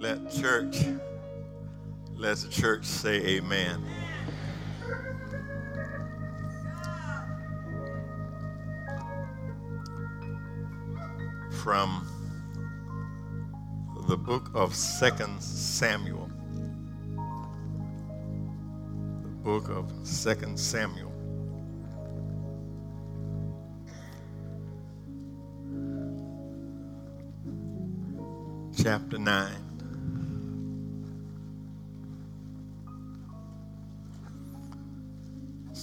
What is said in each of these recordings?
Let church, let the church say amen. From the book of Second Samuel. The book of Second Samuel. Chapter 9.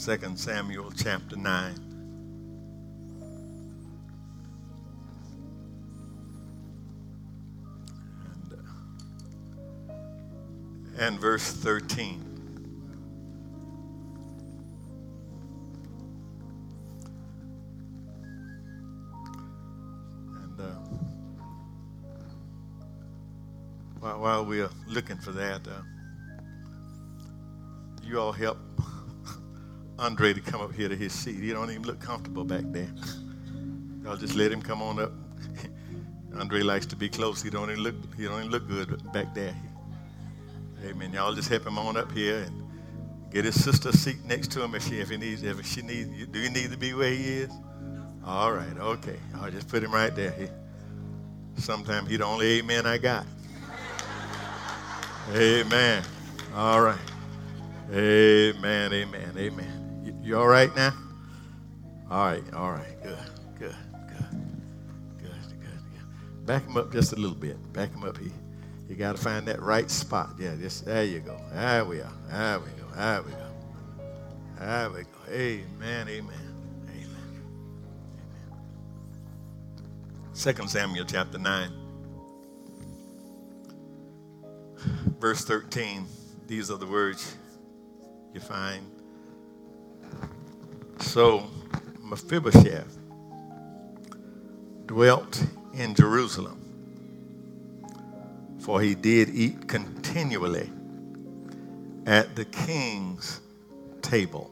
Second Samuel chapter 9. And, uh, and verse 13. And uh, while, while we are looking for that, uh, you all help Andre to come up here to his seat. He don't even look comfortable back there. Y'all just let him come on up. Andre likes to be close. He don't even look. He don't even look good back there. Amen. Y'all just help him on up here and get his sister a seat next to him if she if he needs if she needs. Do you need to be where he is? All right. Okay. I'll just put him right there. He, sometimes he the only amen I got. Amen. All right. Amen. Amen. Amen. You, all right now? All right. All right. Good. Good. Good. Good. Good. Good. Back him up just a little bit. Back him up. here. you got to find that right spot. Yeah. Just there. You go. There we are. There we go. There we go. There we go. Amen. Amen. Amen. Amen. Second Samuel chapter nine. verse 13, these are the words you find. So Mephibosheth dwelt in Jerusalem, for he did eat continually at the king's table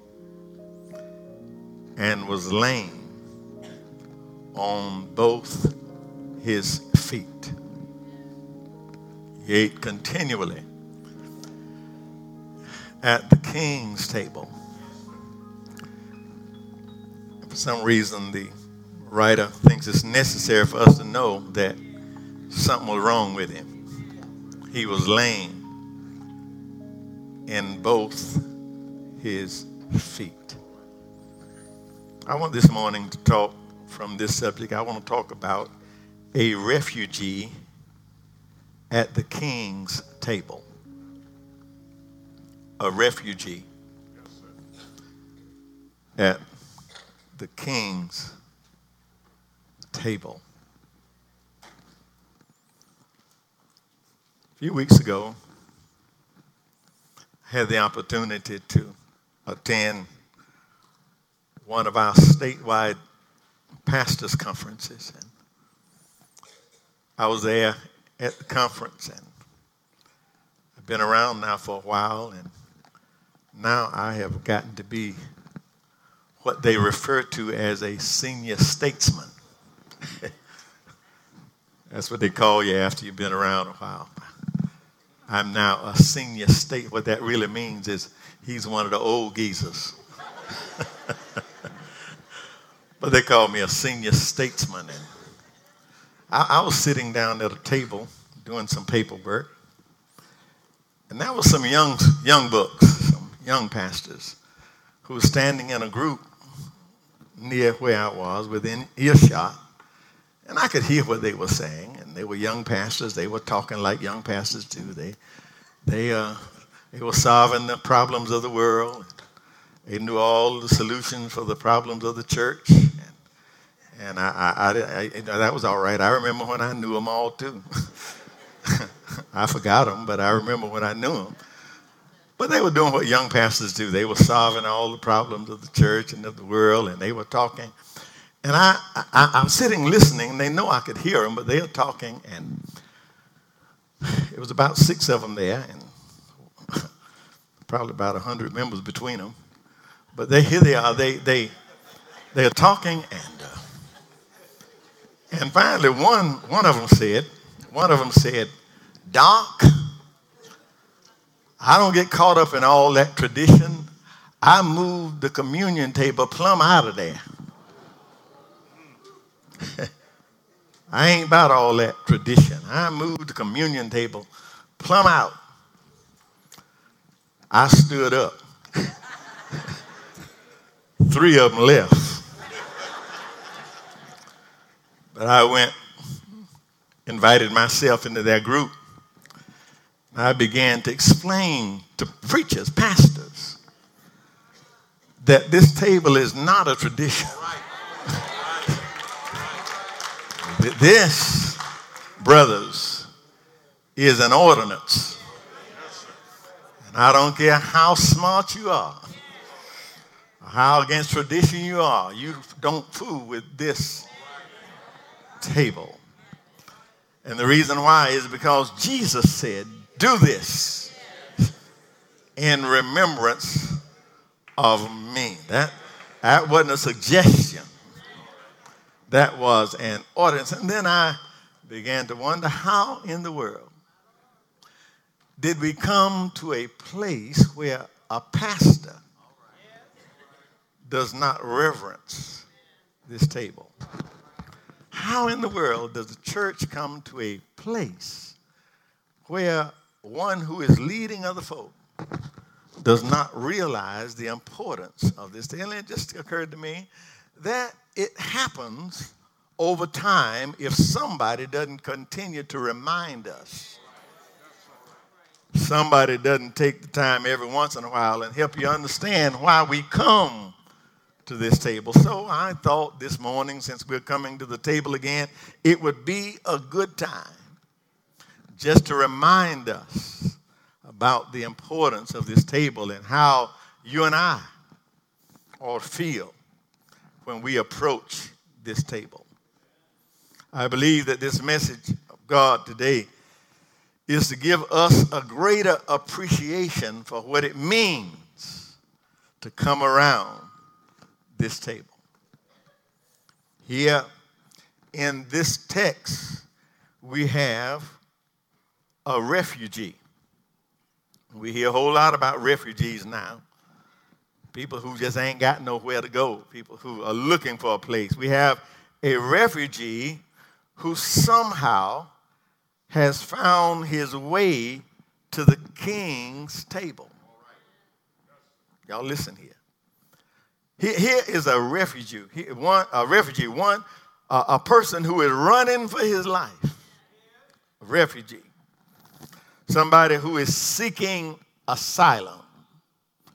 and was lame on both his feet. He ate continually at the king's table. For some reason, the writer thinks it's necessary for us to know that something was wrong with him. He was lame in both his feet. I want this morning to talk from this subject. I want to talk about a refugee at the king's table. A refugee at the king's table. A few weeks ago, I had the opportunity to attend one of our statewide pastors' conferences. And I was there at the conference and I've been around now for a while and now I have gotten to be what they refer to as a senior statesman. That's what they call you after you've been around a while. I'm now a senior state. What that really means is he's one of the old geezers. but they call me a senior statesman. And I, I was sitting down at a table doing some paperwork, and that was some young, young books, some young pastors who were standing in a group near where I was, within earshot, and I could hear what they were saying. And they were young pastors. They were talking like young pastors do. They, they, uh, they were solving the problems of the world. They knew all the solutions for the problems of the church. And, and I, I, I, I, that was all right. I remember when I knew them all too. I forgot them, but I remember when I knew them. But they were doing what young pastors do. They were solving all the problems of the church and of the world, and they were talking. And I, I, I'm sitting listening, and they know I could hear them, but they are talking, and it was about six of them there, and probably about 100 members between them. But they, here they are, they, they, they are talking, and, uh, and finally one, one of them said, one of them said, Doc, I don't get caught up in all that tradition. I moved the communion table plumb out of there. I ain't about all that tradition. I moved the communion table plumb out. I stood up. Three of them left. But I went, invited myself into their group. I began to explain to preachers, pastors, that this table is not a tradition. this, brothers, is an ordinance. And I don't care how smart you are, how against tradition you are, you don't fool with this table. And the reason why is because Jesus said, Do this in remembrance of me. That, that wasn't a suggestion, that was an ordinance. And then I began to wonder how in the world did we come to a place where a pastor does not reverence this table? How in the world does the church come to a place where one who is leading other folk does not realize the importance of this thing? And it just occurred to me that it happens over time if somebody doesn't continue to remind us. Somebody doesn't take the time every once in a while and help you understand why we come to this table. So I thought this morning, since we're coming to the table again, it would be a good time just to remind us about the importance of this table and how you and I all feel when we approach this table. I believe that this message of God today is to give us a greater appreciation for what it means to come around this table. Here in this text, we have a refugee. We hear a whole lot about refugees now. People who just ain't got nowhere to go, people who are looking for a place. We have a refugee who somehow has found his way to the king's table. Y'all listen here. Here is a refugee, one, a refugee, one, a person who is running for his life. A refugee. Somebody who is seeking asylum.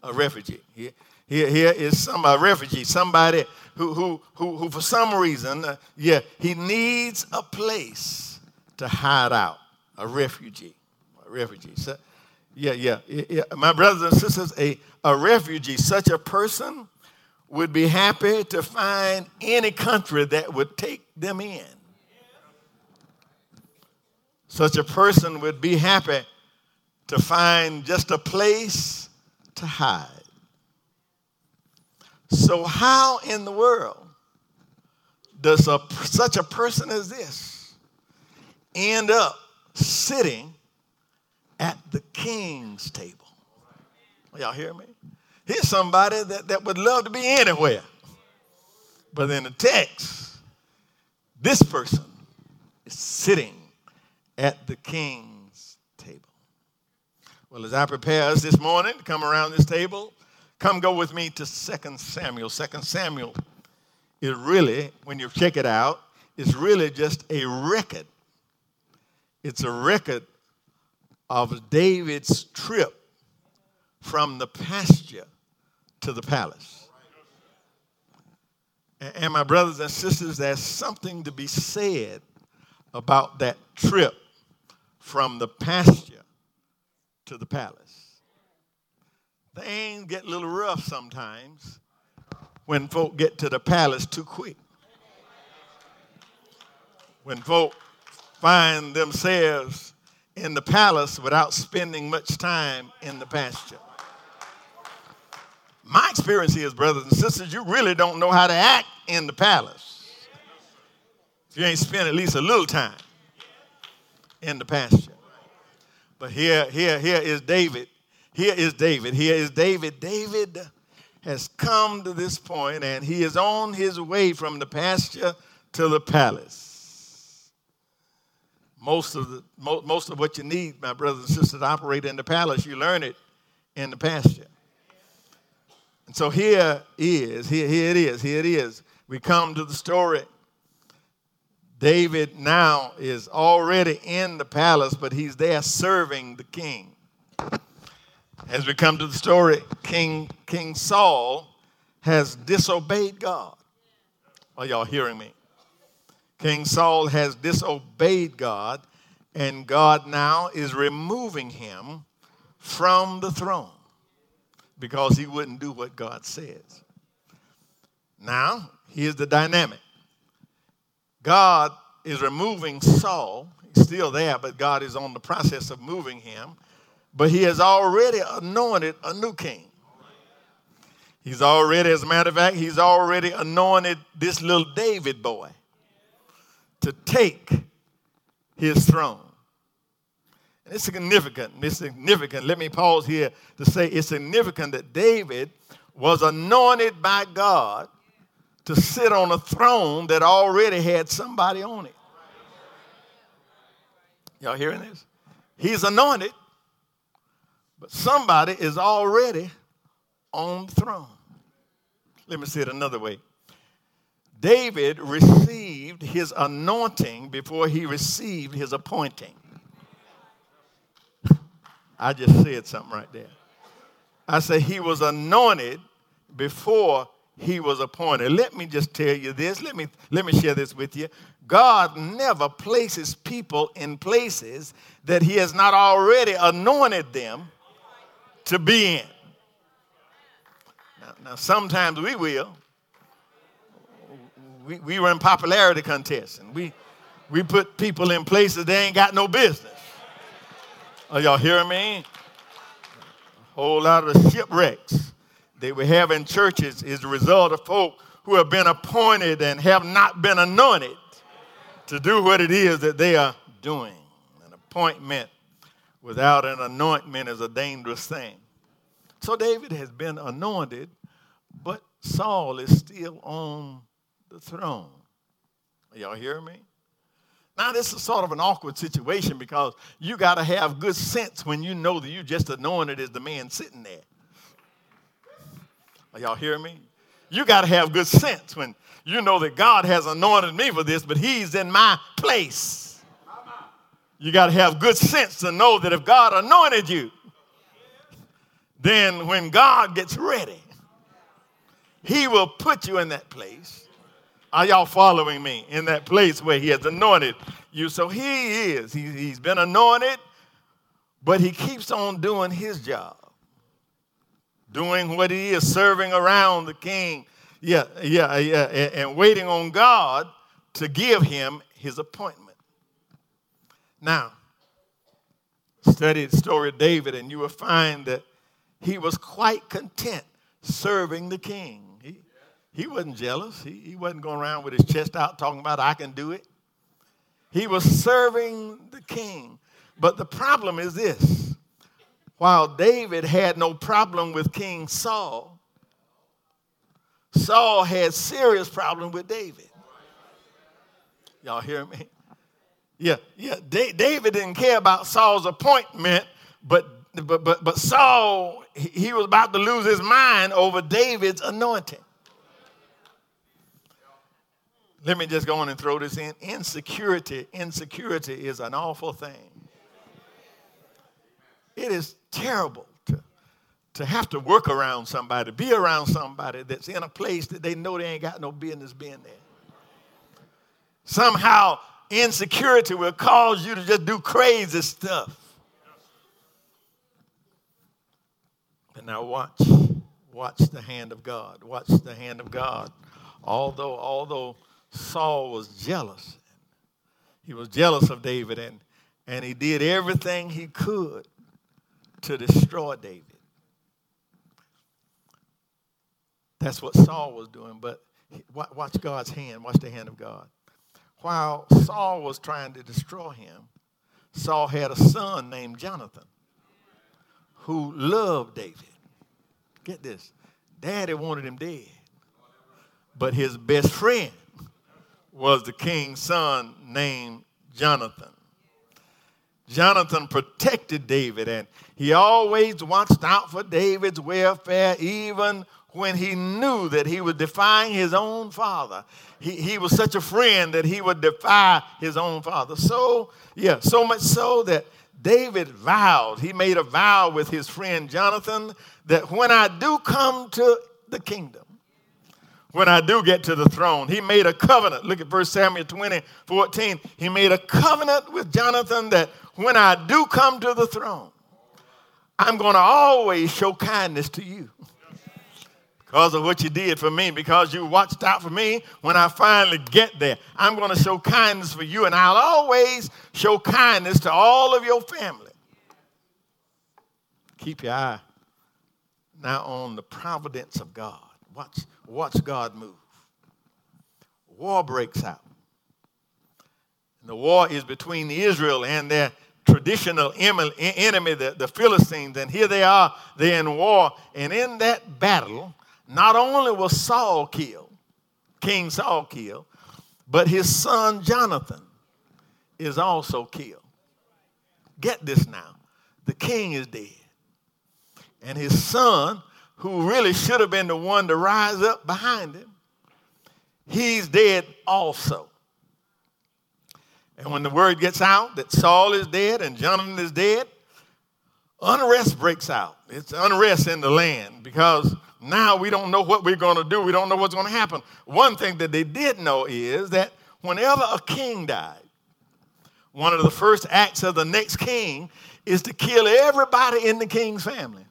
A refugee. Here, here, here is some a refugee, somebody who, who, who, who for some reason, uh, yeah, he needs a place to hide out. A refugee. A refugee. So, yeah, yeah, yeah. My brothers and sisters, a, a refugee, such a person would be happy to find any country that would take them in. Such a person would be happy to find just a place to hide. So, how in the world does a, such a person as this end up sitting at the king's table? Y'all hear me? Here's somebody that, that would love to be anywhere. But in the text, this person is sitting at the king's table. Well, as I prepare us this morning to come around this table, come go with me to 2 Samuel. 2 Samuel is really, when you check it out, it's really just a record. It's a record of David's trip from the pasture to the palace. And my brothers and sisters, there's something to be said about that trip from the pasture to the palace. Things get a little rough sometimes when folk get to the palace too quick. When folk find themselves in the palace without spending much time in the pasture. My experience is, brothers and sisters, you really don't know how to act in the palace if you ain't spent at least a little time in the pasture. But here, here, here is David. Here is David. Here is David. David has come to this point and he is on his way from the pasture to the palace. Most of, the, most of what you need, my brothers and sisters, to operate in the palace, you learn it in the pasture. And so here is, here, here it is, here it is. We come to the story. David now is already in the palace, but he's there serving the king. As we come to the story, King, king Saul has disobeyed God. Are y'all hearing me? King Saul has disobeyed God, and God now is removing him from the throne because he wouldn't do what God says. Now, here's the dynamic God is removing Saul. He's still there, but God is on the process of moving him. But he has already anointed a new king. He's already, as a matter of fact, he's already anointed this little David boy to take his throne. And it's significant. It's significant. Let me pause here to say it's significant that David was anointed by God to sit on a throne that already had somebody on it. Y'all hearing this? He's anointed, but somebody is already on the throne. Let me say it another way. David received his anointing before he received his appointing. I just said something right there. I say he was anointed before he was appointed. Let me just tell you this. Let me let me share this with you. God never places people in places that he has not already anointed them to be in. Now, now sometimes we will. We, we run popularity contests and we, we put people in places they ain't got no business. Are y'all hearing me? A whole lot of shipwrecks they we have in churches is the result of folk who have been appointed and have not been anointed to do what it is that they are doing. An appointment without an anointment is a dangerous thing. So David has been anointed, but Saul is still on the throne. Y'all hear me? Now, this is sort of an awkward situation because you got to have good sense when you know that you just anointed as the man sitting there. Are y'all hearing me? You got to have good sense when you know that God has anointed me for this, but He's in my place. You got to have good sense to know that if God anointed you, then when God gets ready, He will put you in that place. Are y'all following me? In that place where He has anointed you. So He is. He, he's been anointed, but He keeps on doing His job. Doing what He is, serving around the King. Yeah, yeah, yeah, and waiting on God to give Him His appointment. Now, study the story of David, and you will find that he was quite content serving the king. He, he wasn't jealous. He, he wasn't going around with his chest out talking about, I can do it. He was serving the king. But the problem is this while David had no problem with King Saul, Saul had serious problem with David. Y'all hear me? Yeah, yeah. David didn't care about Saul's appointment, but but but but Saul he was about to lose his mind over David's anointing. Let me just go on and throw this in. Insecurity, insecurity is an awful thing. It is terrible to, to have to work around somebody, be around somebody that's in a place that they know they ain't got no business being there. Somehow, insecurity will cause you to just do crazy stuff. And now watch, watch the hand of God. Watch the hand of God. Although, although Saul was jealous, he was jealous of David, and, and he did everything he could to destroy David. That's what Saul was doing, but watch God's hand, watch the hand of God. While Saul was trying to destroy him, Saul had a son named Jonathan who loved David. Get this. Daddy wanted him dead. But his best friend was the king's son named Jonathan. Jonathan protected David and he always watched out for David's welfare, even when he knew that he was defying his own father. He, he was such a friend that he would defy his own father. So, yeah, so much so that David vowed, he made a vow with his friend Jonathan that when I do come to the kingdom, when I do get to the throne, he made a covenant. Look at 1 Samuel 20, 14. He made a covenant with Jonathan that when I do come to the throne, I'm going to always show kindness to you because of what you did for me, because you watched out for me when I finally get there. I'm going to show kindness for you, and I'll always show kindness to all of your family. Keep your eye now on the providence of God. Watch, watch God move. War breaks out. And the war is between Israel and their traditional enemy, the, the Philistines. And here they are, they're in war. And in that battle, not only was Saul killed, King Saul killed, but his son Jonathan is also killed. Get this now. The king is dead. And his son, who really should have been the one to rise up behind him, he's dead also. And when the word gets out that Saul is dead and Jonathan is dead, unrest breaks out. It's unrest in the land because now we don't know what we're going to do. We don't know what's going to happen. One thing that they did know is that whenever a king died, one of the first acts of the next king is to kill everybody in the king's family.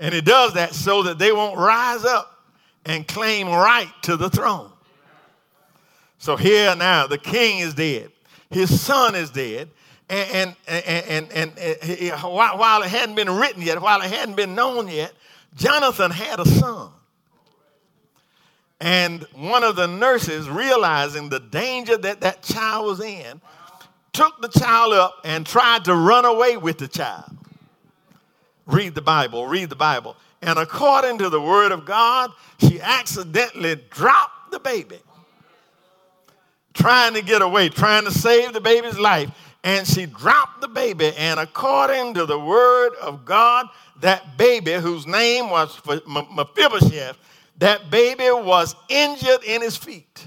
And he does that so that they won't rise up and claim right to the throne. So here now, the king is dead, his son is dead, and, and, and, and, and while it hadn't been written yet, while it hadn't been known yet, Jonathan had a son. And one of the nurses, realizing the danger that that child was in, took the child up and tried to run away with the child. Read the Bible, read the Bible. And according to the word of God, she accidentally dropped the baby, trying to get away, trying to save the baby's life. And she dropped the baby. And according to the word of God, that baby, whose name was Mephibosheth, that baby was injured in his feet.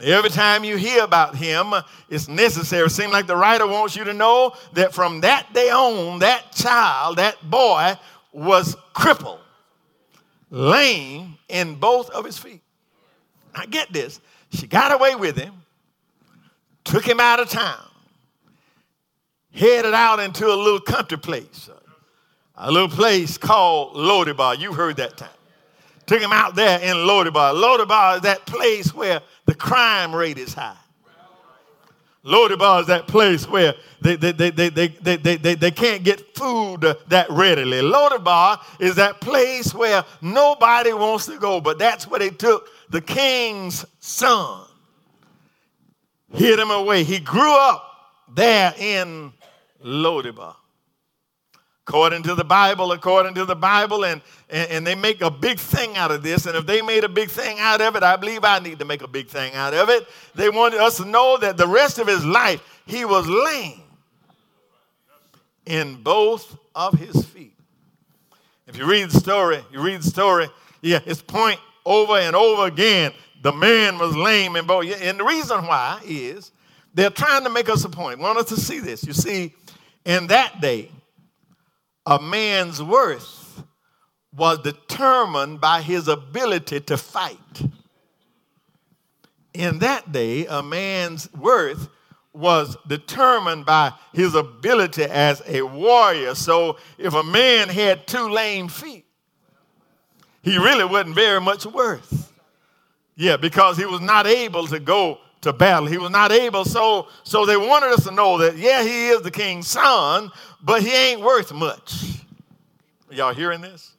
And every time you hear about him, it's necessary. It seems like the writer wants you to know that from that day on, that child, that boy, was crippled, lame in both of his feet. I get this. She got away with him, took him out of town, headed out into a little country place, a little place called Lodebar. You heard that time. Took him out there in Lodebar. Lodebar is that place where the crime rate is high. Lodebar is that place where they, they, they, they, they, they, they, they, they can't get food that readily. Lodebar is that place where nobody wants to go, but that's where they took the king's son, hid him away. He grew up there in Lodebar according to the Bible, according to the Bible, and, and, and, they make a big thing out of this. And if they made a big thing out of it, I believe I need to make a big thing out of it. They wanted us to know that the rest of his life, he was lame in both of his feet. If you read the story, you read the story, yeah, it's point over and over again. The man was lame in both. And the reason why is they're trying to make us a point. Want us to see this. You see, in that day, a man's worth was determined by his ability to fight. In that day, a man's worth was determined by his ability as a warrior. So if a man had two lame feet, he really wasn't very much worth. Yeah, because he was not able to go to battle. He was not able, so so they wanted us to know that yeah, he is the king's son, but he ain't worth much. Y'all hearing this?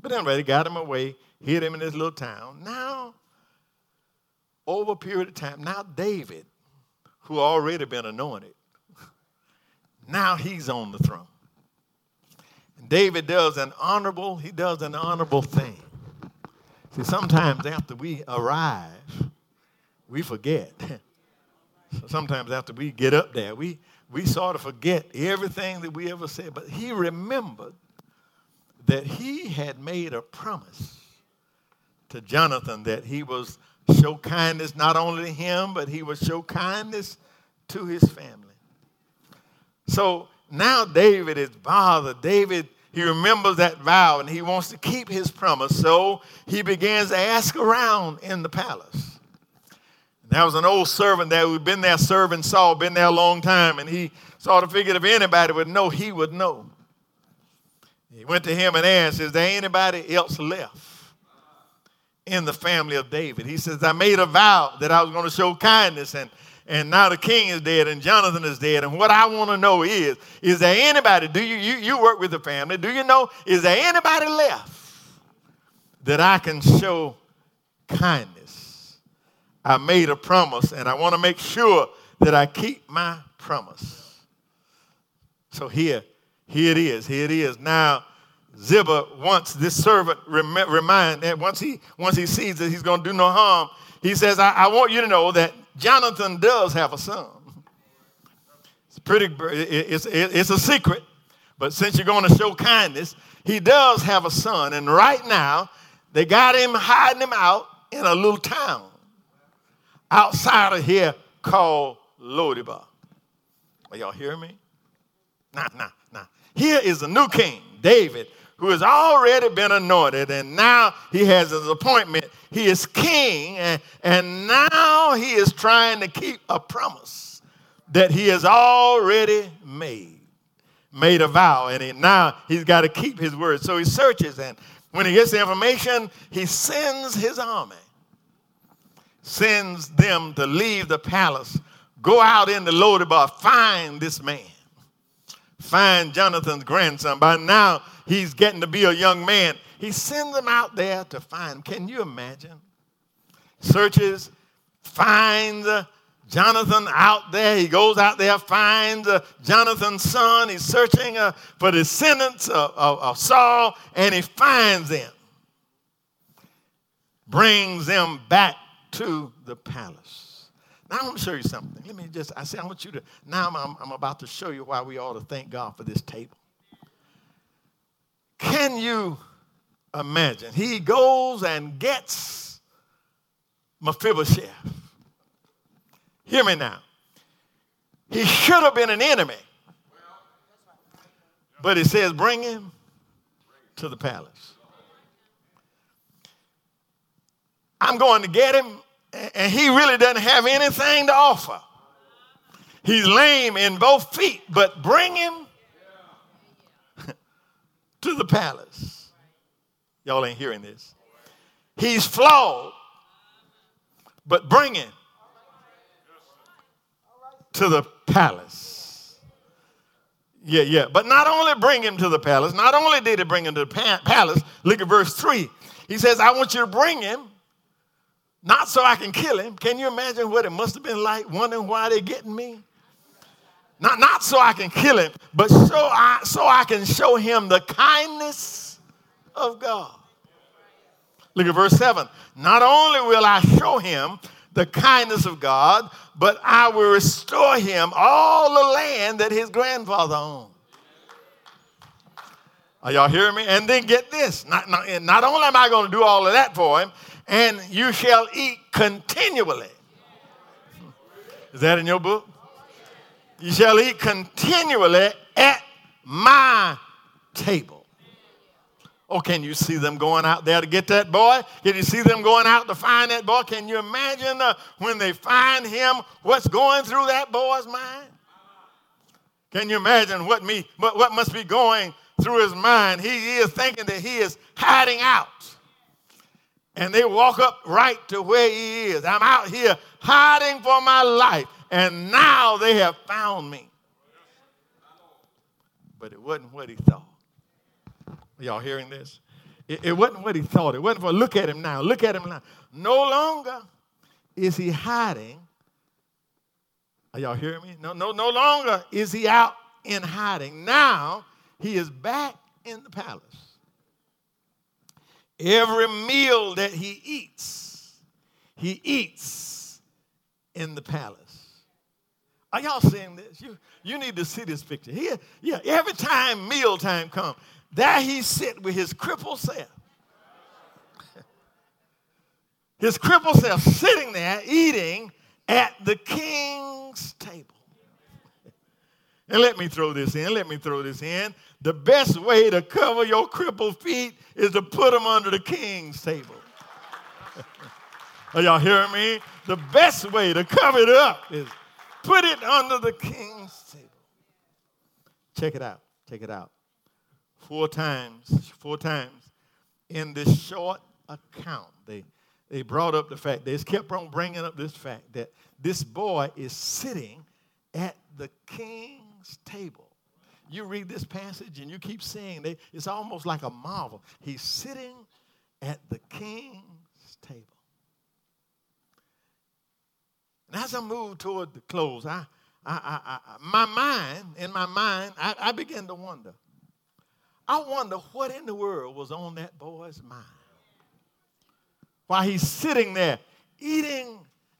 But anyway, they got him away, hid him in this little town. Now, over a period of time, now David, who already been anointed. Now he's on the throne. And David does an honorable, he does an honorable thing. See, sometimes after we arrive, we forget. sometimes after we get up there, we, we sort of forget everything that we ever said. But he remembered that he had made a promise to Jonathan that he was show kindness not only to him, but he would show kindness to his family. So now David is bothered. David, he remembers that vow and he wants to keep his promise. So he begins to ask around in the palace. There was an old servant there who'd been there serving Saul, been there a long time, and he sort of figured if anybody would know, he would know. He went to him and asked, Is there anybody else left in the family of David? He says, I made a vow that I was going to show kindness, and, and now the king is dead, and Jonathan is dead. And what I want to know is, is there anybody, do you, you, you work with the family, do you know, is there anybody left that I can show kindness? I made a promise, and I want to make sure that I keep my promise. So here, here it is. Here it is. Now, Ziba wants this servant rem- remind that once he once he sees that he's going to do no harm, he says, I, I, want you to know that Jonathan does have a son." It's pretty. It's it's a secret, but since you're going to show kindness, he does have a son, and right now they got him hiding him out in a little town outside of here called Lo-debar. Are y'all hearing me? Nah, nah, nah. Here is the new king, David, who has already been anointed, and now he has his appointment. He is king, and, and now he is trying to keep a promise that he has already made. Made a vow, and he, now he's got to keep his word. So he searches, and when he gets the information, he sends his army sends them to leave the palace, go out in the Lo-debar, find this man, find Jonathan's grandson. By now, he's getting to be a young man. He sends them out there to find. Can you imagine? Searches, finds uh, Jonathan out there. He goes out there, finds uh, Jonathan's son. He's searching uh, for descendants of Saul, and he finds them. Brings them back to the palace. Now I want to show you something. Let me just, I say I want you to, now I'm, I'm about to show you why we ought to thank God for this table. Can you imagine? He goes and gets Mephibosheth. Hear me now. He should have been an enemy. But he says, bring him to the palace. I'm going to get him, and he really doesn't have anything to offer. He's lame in both feet, but bring him to the palace. Y'all ain't hearing this. He's flawed, but bring him to the palace. Yeah, yeah. But not only bring him to the palace, not only did he bring him to the palace, look at verse 3. He says, I want you to bring him not so I can kill him. Can you imagine what it must have been like wondering why they're getting me? Not, not so I can kill him, but so I, so I can show him the kindness of God. Look at verse 7. Not only will I show him the kindness of God, but I will restore him all the land that his grandfather owned. Are y'all hearing me? And then get this. Not, not, not only am I going to do all of that for him, and you shall eat continually. Is that in your book? You shall eat continually at my table. Oh, can you see them going out there to get that boy? Can you see them going out to find that boy? Can you imagine uh, when they find him, what's going through that boy's mind? Can you imagine what, me, what, what must be going through his mind? He is thinking that he is hiding out and they walk up right to where he is. I'm out here hiding for my life, and now they have found me. But it wasn't what he thought. Y'all hearing this? It, it wasn't what he thought. It wasn't for look at him now. Look at him now. No longer is he hiding. Are y'all hearing me? No, no, no longer is he out in hiding. Now he is back in the palace. Every meal that he eats, he eats in the palace. Are y'all seeing this? You, you need to see this picture. Here, yeah, every time mealtime comes, there he sit with his crippled self. his crippled self sitting there eating at the king's table. And let me throw this in, let me throw this in. The best way to cover your crippled feet is to put them under the king's table. Are y'all hearing me? The best way to cover it up is put it under the king's table. Check it out. Check it out. Four times, four times in this short account, they, they brought up the fact, they kept on bringing up this fact that this boy is sitting at the king's table. You read this passage and you keep seeing it, it's almost like a marvel. He's sitting at the king's table. And as I move toward the close, I, I, I, my mind, in my mind, I, began to wonder. I wonder what in the world was on that boy's mind while he's sitting there eating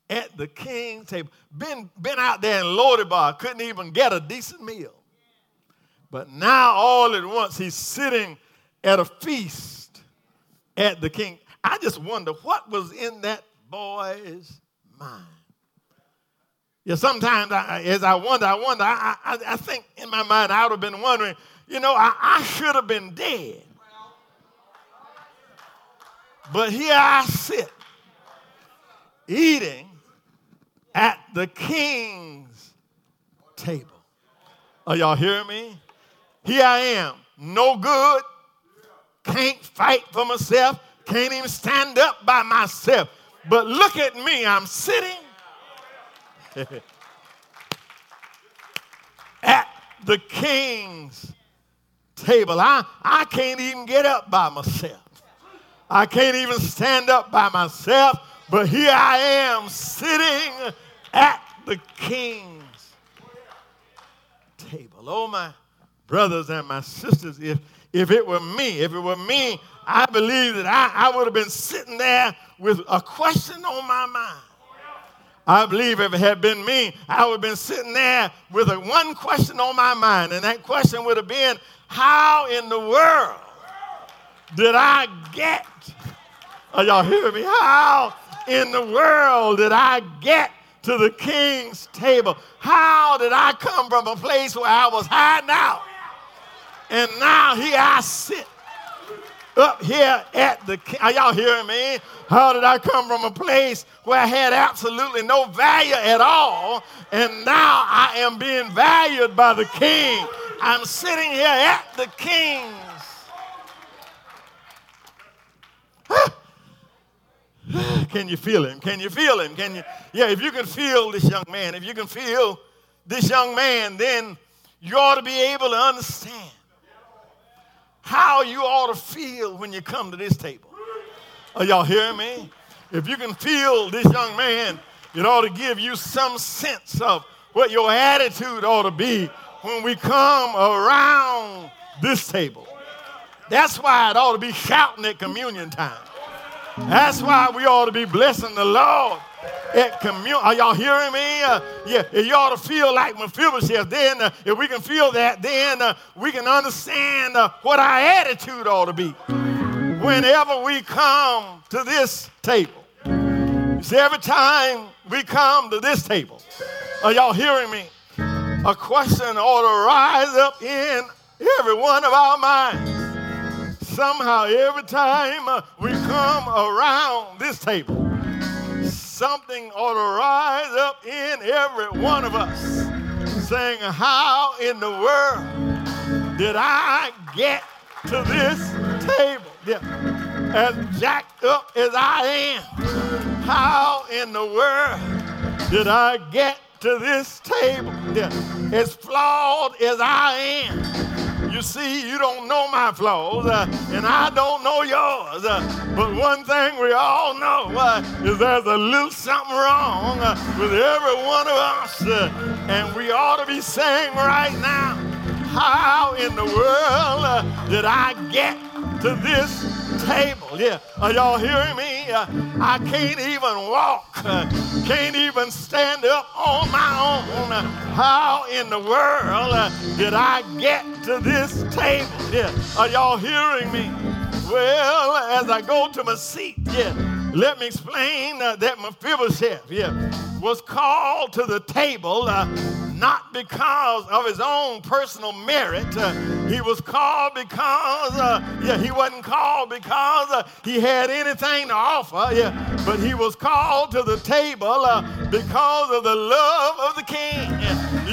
at the king's table. Been, been out there in Lo-debar, couldn't even get a decent meal. But now, all at once, he's sitting at a feast at the king. I just wonder what was in that boy's mind. Yeah, sometimes I, as I wonder, I wonder, I, I, I, think in my mind I would have been wondering, you know, I, I should have been dead. But here I sit, eating at the king's table. Are y'all hearing me? Here I am, no good, can't fight for myself, can't even stand up by myself. But look at me, I'm sitting at the king's table. I, I can't even get up by myself. I can't even stand up by myself, but here I am sitting at the king's table. Oh, my brothers and my sisters, if, if it were me, if it were me, I believe that I, I would have been sitting there with a question on my mind. I believe if it had been me, I would have been sitting there with a one question on my mind, and that question would have been, How in the world did I get? Are y'all hearing me? How in the world did I get to the king's table? How did I come from a place where I was hiding out? And now here I sit up here at the are y'all hearing me? How did I come from a place where I had absolutely no value at all, and now I am being valued by the king? I'm sitting here at the king's. Can you feel him? Can you feel him? Can you? Yeah, if you can feel this young man, if you can feel this young man, then you ought to be able to understand how you ought to feel when you come to this table. Are y'all hearing me? If you can feel this young man, it ought to give you some sense of what your attitude ought to be when we come around this table. That's why it ought to be shouting at communion time. That's why we ought to be blessing the Lord at communion. Are y'all hearing me? Uh, yeah, you ought to feel like Mephibosheth, then uh, if we can feel that, then uh, we can understand uh, what our attitude ought to be whenever we come to this table. You see, every time we come to this table, are y'all hearing me? A question ought to rise up in every one of our minds somehow every time uh, we come around this table, something ought to rise up in every one of us saying, How in the world did I get to this table? Yeah. As jacked up as I am, how in the world did I get to this table? Yeah. As flawed as I am, You see, you don't know my flaws, uh, and I don't know yours. Uh, but one thing we all know uh, is there's a little something wrong uh, with every one of us, uh, and we ought to be saying right now, how in the world uh, did I get to this table. Yeah. Are y'all hearing me? Uh, I can't even walk, uh, can't even stand up on my own. Uh, how in the world did I get to this table? Yeah. Are y'all hearing me? Well, as I go to my seat, yeah, let me explain uh, that Mephibosheth, yeah, was called to the table uh, not because of his own personal merit. Uh, he was called because, uh, yeah, he wasn't called because uh, he had anything to offer, yeah, but he was called to the table uh, because of the love of the king.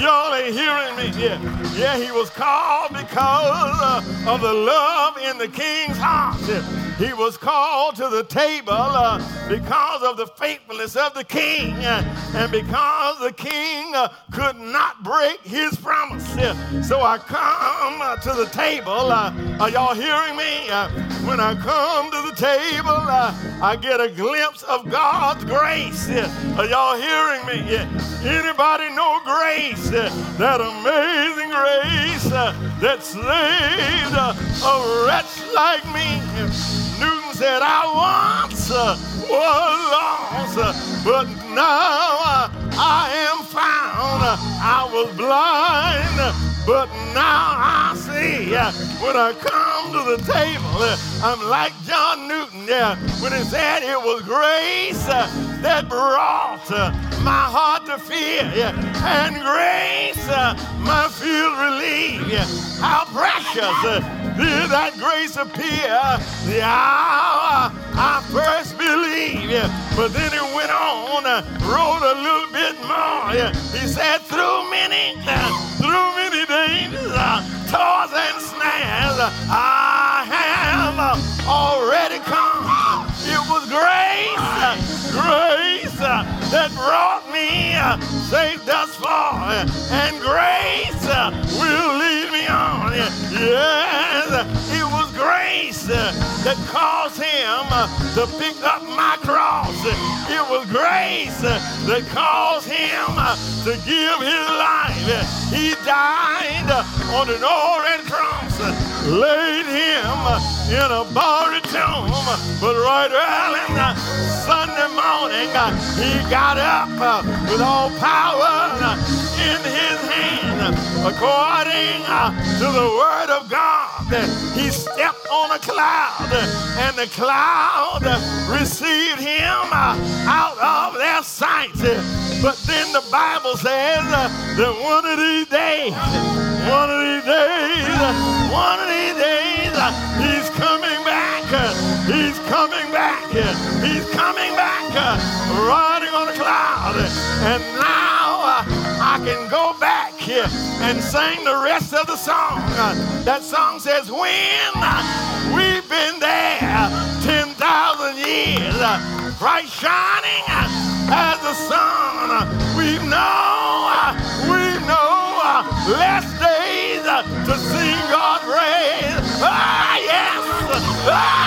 Y'all ain't hearing me? Yeah, yeah, he was called because uh, of the love in the king's heart. Yeah. He was called to the table uh, because of the faithfulness of the king uh, and because the king uh, could not break his promise. So I come uh, to the table. Uh, are y'all hearing me? Uh, when I come to the table, uh, I get a glimpse of God's grace. Uh, are y'all hearing me? Anybody know grace? Uh, that amazing grace that saved a wretch like me. Newton said, I once was lost, but now but now I see. Uh, when I come to the table, uh, I'm like John Newton, yeah, when he said it was grace that brought my heart to fear, and grace my fear relief. Yeah. How precious did that grace appear the hour I first believed. But then it went on, uh, wrote a little bit more. He said, through many, uh, through many dangers, uh, toils and snares, I have already come. It was grace, grace that brought me safe thus far, and grace will lead me on. Yes, it was grace uh, that caused him uh, to pick up my cross. It was grace uh, that caused him to give his life. He died on an orange cross, laid him in a borrowed tomb, but right early Sunday morning, he got up with all power in his hand according to the word of God. He stepped on a cloud, and the cloud received him uh, out of their sight. But then the Bible says that one of these days, one of these days, one of these days, he's coming back. He's coming back. He's coming back, uh, riding on a cloud. And now can go back and sing the rest of the song. That song says, When we've been there 10,000 years, bright shining as the sun, we know, we know less days to sing God's praise. Ah, yes, ah,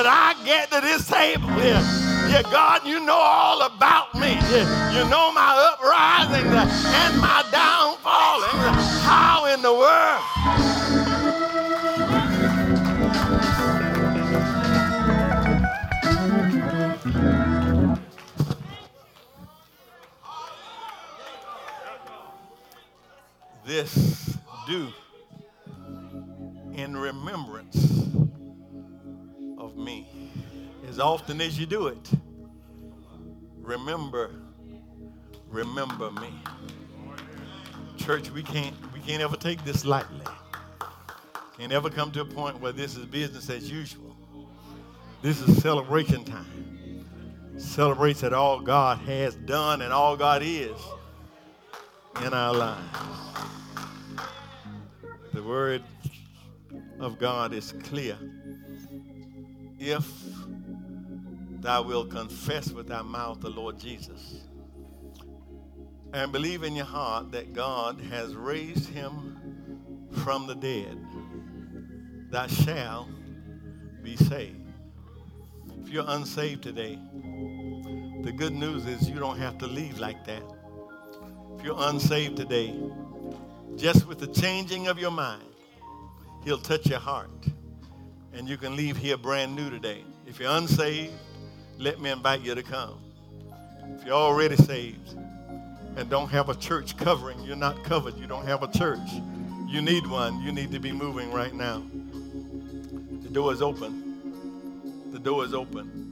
did I get to this table here? Yeah, God, you know all about me. Yeah, you know my uprising uh, and my downfalling. Uh, how in the world? This do in remembrance often as you do it, remember, remember me. Church, we can't we can't ever take this lightly. Can't ever come to a point where this is business as usual. This is celebration time. Celebrates that all God has done and all God is in our lives. The word of God is clear. If thou wilt confess with thy mouth the Lord Jesus and believe in your heart that God has raised him from the dead, thou shalt be saved. If you're unsaved today, the good news is you don't have to leave like that. If you're unsaved today, just with the changing of your mind, he'll touch your heart and you can leave here brand new today. If you're unsaved, let me invite you to come. If you're already saved and don't have a church covering, you're not covered, you don't have a church, you need one, you need to be moving right now. The door is open. The door is open.